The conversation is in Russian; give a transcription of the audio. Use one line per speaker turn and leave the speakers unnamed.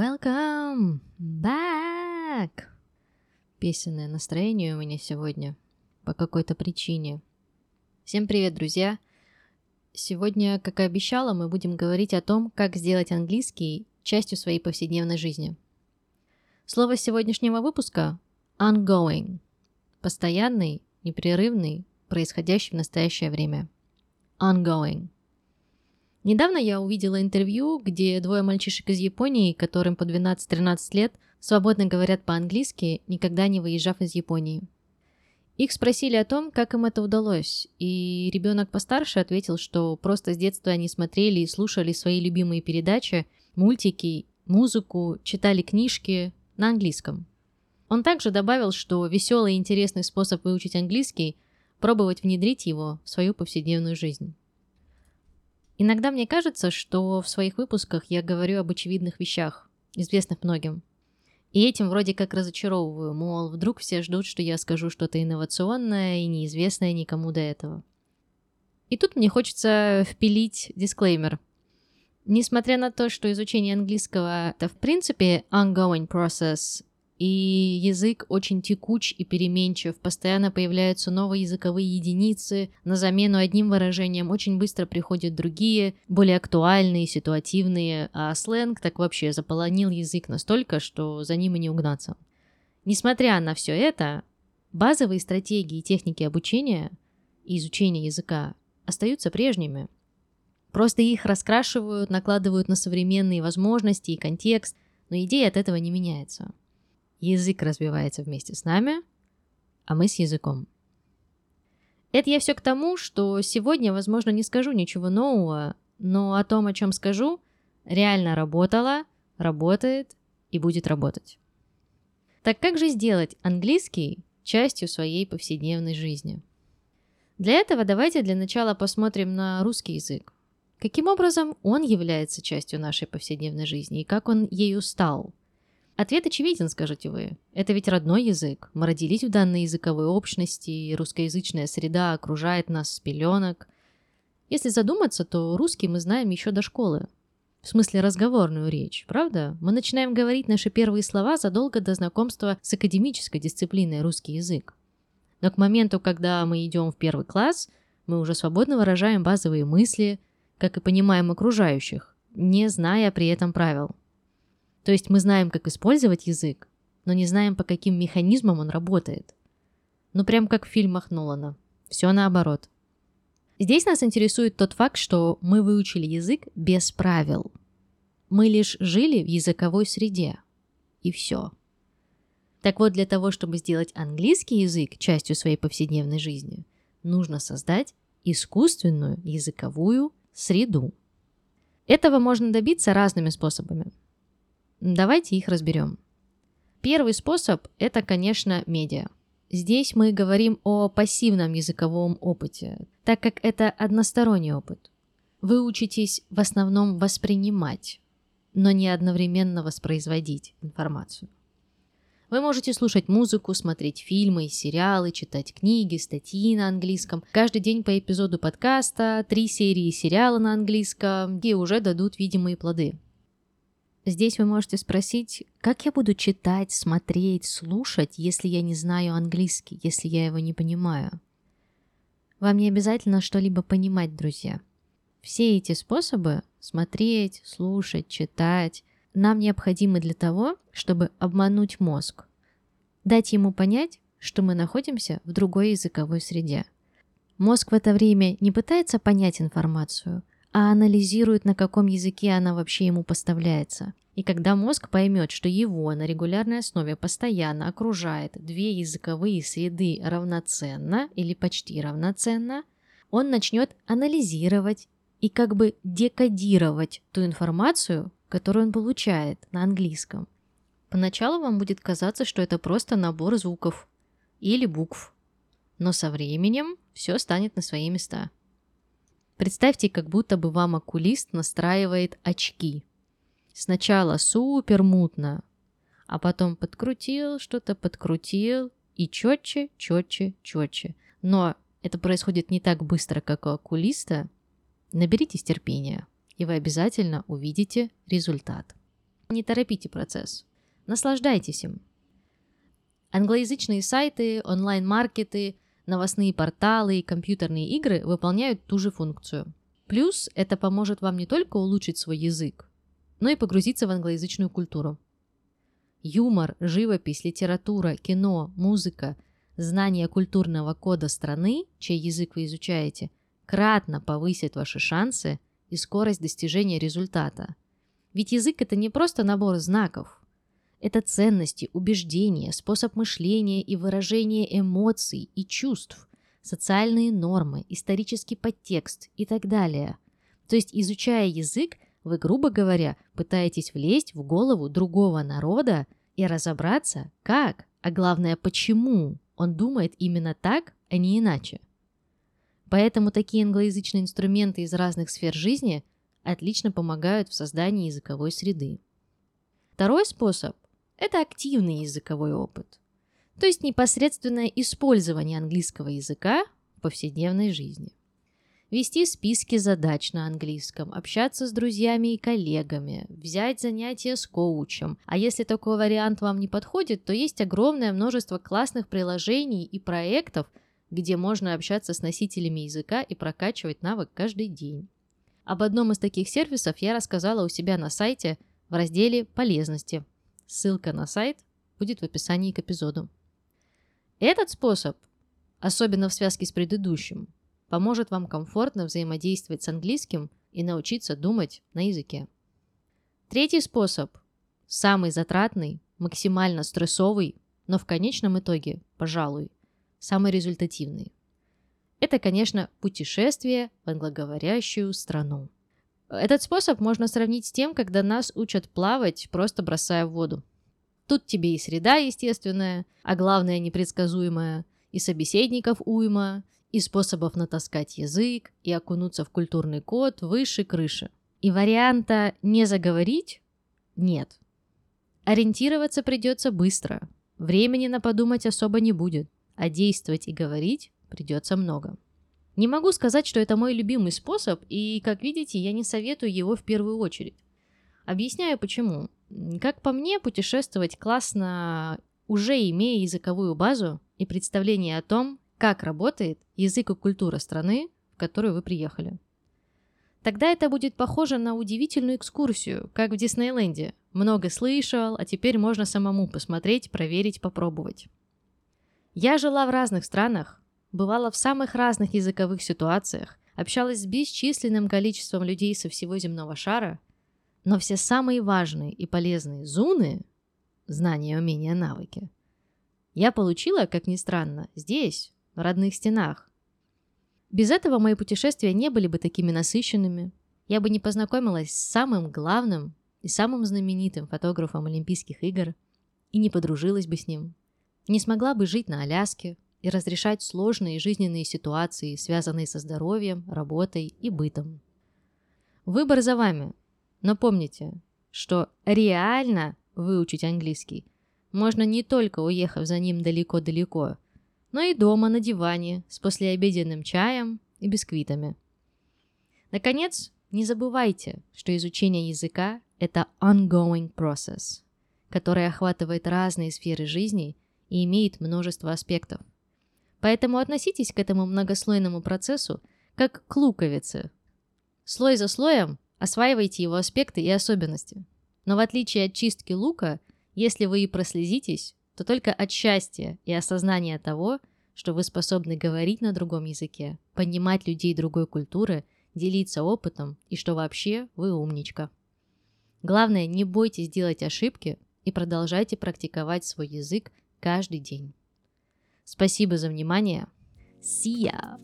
Welcome back! Песенное настроение у меня сегодня по какой-то причине. Всем привет, друзья! Сегодня, как и обещала, мы будем говорить о том, как сделать английский частью своей повседневной жизни. Слово сегодняшнего выпуска – ongoing – постоянный, непрерывный, происходящий в настоящее время. Ongoing – Недавно я увидела интервью, где двое мальчишек из Японии, которым по 12-13 лет, свободно говорят по-английски, никогда не выезжав из Японии. Их спросили о том, как им это удалось, и ребенок постарше ответил, что просто с детства они смотрели и слушали свои любимые передачи, мультики, музыку, читали книжки на английском. Он также добавил, что веселый и интересный способ выучить английский – пробовать внедрить его в свою повседневную жизнь. Иногда мне кажется, что в своих выпусках я говорю об очевидных вещах, известных многим. И этим вроде как разочаровываю, мол, вдруг все ждут, что я скажу что-то инновационное и неизвестное никому до этого. И тут мне хочется впилить дисклеймер. Несмотря на то, что изучение английского это в принципе ongoing process, и язык очень текуч и переменчив, постоянно появляются новые языковые единицы, на замену одним выражением очень быстро приходят другие, более актуальные, ситуативные, а сленг так вообще заполонил язык настолько, что за ним и не угнаться. Несмотря на все это, базовые стратегии и техники обучения и изучения языка остаются прежними. Просто их раскрашивают, накладывают на современные возможности и контекст, но идея от этого не меняется. Язык развивается вместе с нами, а мы с языком. Это я все к тому, что сегодня, возможно, не скажу ничего нового, но о том, о чем скажу, реально работало, работает и будет работать. Так как же сделать английский частью своей повседневной жизни? Для этого давайте для начала посмотрим на русский язык. Каким образом он является частью нашей повседневной жизни и как он ею стал – Ответ очевиден, скажете вы. Это ведь родной язык. Мы родились в данной языковой общности, и русскоязычная среда окружает нас с пеленок. Если задуматься, то русский мы знаем еще до школы. В смысле разговорную речь, правда? Мы начинаем говорить наши первые слова задолго до знакомства с академической дисциплиной русский язык. Но к моменту, когда мы идем в первый класс, мы уже свободно выражаем базовые мысли, как и понимаем окружающих, не зная при этом правил. То есть мы знаем, как использовать язык, но не знаем, по каким механизмам он работает. Ну прям как в фильмах Нолана. Все наоборот. Здесь нас интересует тот факт, что мы выучили язык без правил. Мы лишь жили в языковой среде. И все. Так вот, для того, чтобы сделать английский язык частью своей повседневной жизни, нужно создать искусственную языковую среду. Этого можно добиться разными способами. Давайте их разберем. Первый способ – это, конечно, медиа. Здесь мы говорим о пассивном языковом опыте, так как это односторонний опыт. Вы учитесь в основном воспринимать, но не одновременно воспроизводить информацию. Вы можете слушать музыку, смотреть фильмы, сериалы, читать книги, статьи на английском. Каждый день по эпизоду подкаста, три серии сериала на английском, где уже дадут видимые плоды. Здесь вы можете спросить, как я буду читать, смотреть, слушать, если я не знаю английский, если я его не понимаю. Вам не обязательно что-либо понимать, друзья. Все эти способы – смотреть, слушать, читать – нам необходимы для того, чтобы обмануть мозг, дать ему понять, что мы находимся в другой языковой среде. Мозг в это время не пытается понять информацию, а анализирует, на каком языке она вообще ему поставляется. И когда мозг поймет, что его на регулярной основе постоянно окружает две языковые среды равноценно или почти равноценно, он начнет анализировать и как бы декодировать ту информацию, которую он получает на английском. Поначалу вам будет казаться, что это просто набор звуков или букв, но со временем все станет на свои места – Представьте, как будто бы вам окулист настраивает очки. Сначала супер мутно, а потом подкрутил, что-то подкрутил, и четче, четче, четче. Но это происходит не так быстро, как у окулиста. Наберитесь терпения, и вы обязательно увидите результат. Не торопите процесс. Наслаждайтесь им. Англоязычные сайты, онлайн-маркеты, новостные порталы и компьютерные игры выполняют ту же функцию. Плюс это поможет вам не только улучшить свой язык, но и погрузиться в англоязычную культуру. Юмор, живопись, литература, кино, музыка, знание культурного кода страны, чей язык вы изучаете, кратно повысит ваши шансы и скорость достижения результата. Ведь язык это не просто набор знаков. Это ценности, убеждения, способ мышления и выражения эмоций и чувств, социальные нормы, исторический подтекст и так далее. То есть, изучая язык, вы, грубо говоря, пытаетесь влезть в голову другого народа и разобраться, как, а главное, почему он думает именно так, а не иначе. Поэтому такие англоязычные инструменты из разных сфер жизни отлично помогают в создании языковой среды. Второй способ – это активный языковой опыт, то есть непосредственное использование английского языка в повседневной жизни вести списки задач на английском, общаться с друзьями и коллегами, взять занятия с коучем. А если такой вариант вам не подходит, то есть огромное множество классных приложений и проектов, где можно общаться с носителями языка и прокачивать навык каждый день. Об одном из таких сервисов я рассказала у себя на сайте в разделе «Полезности». Ссылка на сайт будет в описании к эпизоду. Этот способ, особенно в связке с предыдущим, поможет вам комфортно взаимодействовать с английским и научиться думать на языке. Третий способ, самый затратный, максимально стрессовый, но в конечном итоге, пожалуй, самый результативный. Это, конечно, путешествие в англоговорящую страну. Этот способ можно сравнить с тем, когда нас учат плавать, просто бросая в воду. Тут тебе и среда естественная, а главное непредсказуемая, и собеседников уйма, и способов натаскать язык, и окунуться в культурный код выше крыши. И варианта «не заговорить» нет. Ориентироваться придется быстро. Времени на подумать особо не будет, а действовать и говорить придется много. Не могу сказать, что это мой любимый способ, и, как видите, я не советую его в первую очередь. Объясняю почему. Как по мне, путешествовать классно, уже имея языковую базу и представление о том, как работает язык и культура страны, в которую вы приехали. Тогда это будет похоже на удивительную экскурсию, как в Диснейленде. Много слышал, а теперь можно самому посмотреть, проверить, попробовать. Я жила в разных странах, бывала в самых разных языковых ситуациях, общалась с бесчисленным количеством людей со всего земного шара, но все самые важные и полезные зуны – знания, умения, навыки – я получила, как ни странно, здесь, в родных стенах. Без этого мои путешествия не были бы такими насыщенными. Я бы не познакомилась с самым главным и самым знаменитым фотографом Олимпийских игр и не подружилась бы с ним. Не смогла бы жить на Аляске и разрешать сложные жизненные ситуации, связанные со здоровьем, работой и бытом. Выбор за вами. Но помните, что реально выучить английский можно не только уехав за ним далеко-далеко – но и дома на диване с послеобеденным чаем и бисквитами. Наконец, не забывайте, что изучение языка – это ongoing process, который охватывает разные сферы жизни и имеет множество аспектов. Поэтому относитесь к этому многослойному процессу как к луковице. Слой за слоем осваивайте его аспекты и особенности. Но в отличие от чистки лука, если вы и прослезитесь, то только от счастья и осознания того, что вы способны говорить на другом языке, понимать людей другой культуры, делиться опытом и что вообще вы умничка. Главное, не бойтесь делать ошибки и продолжайте практиковать свой язык каждый день. Спасибо за внимание. See ya!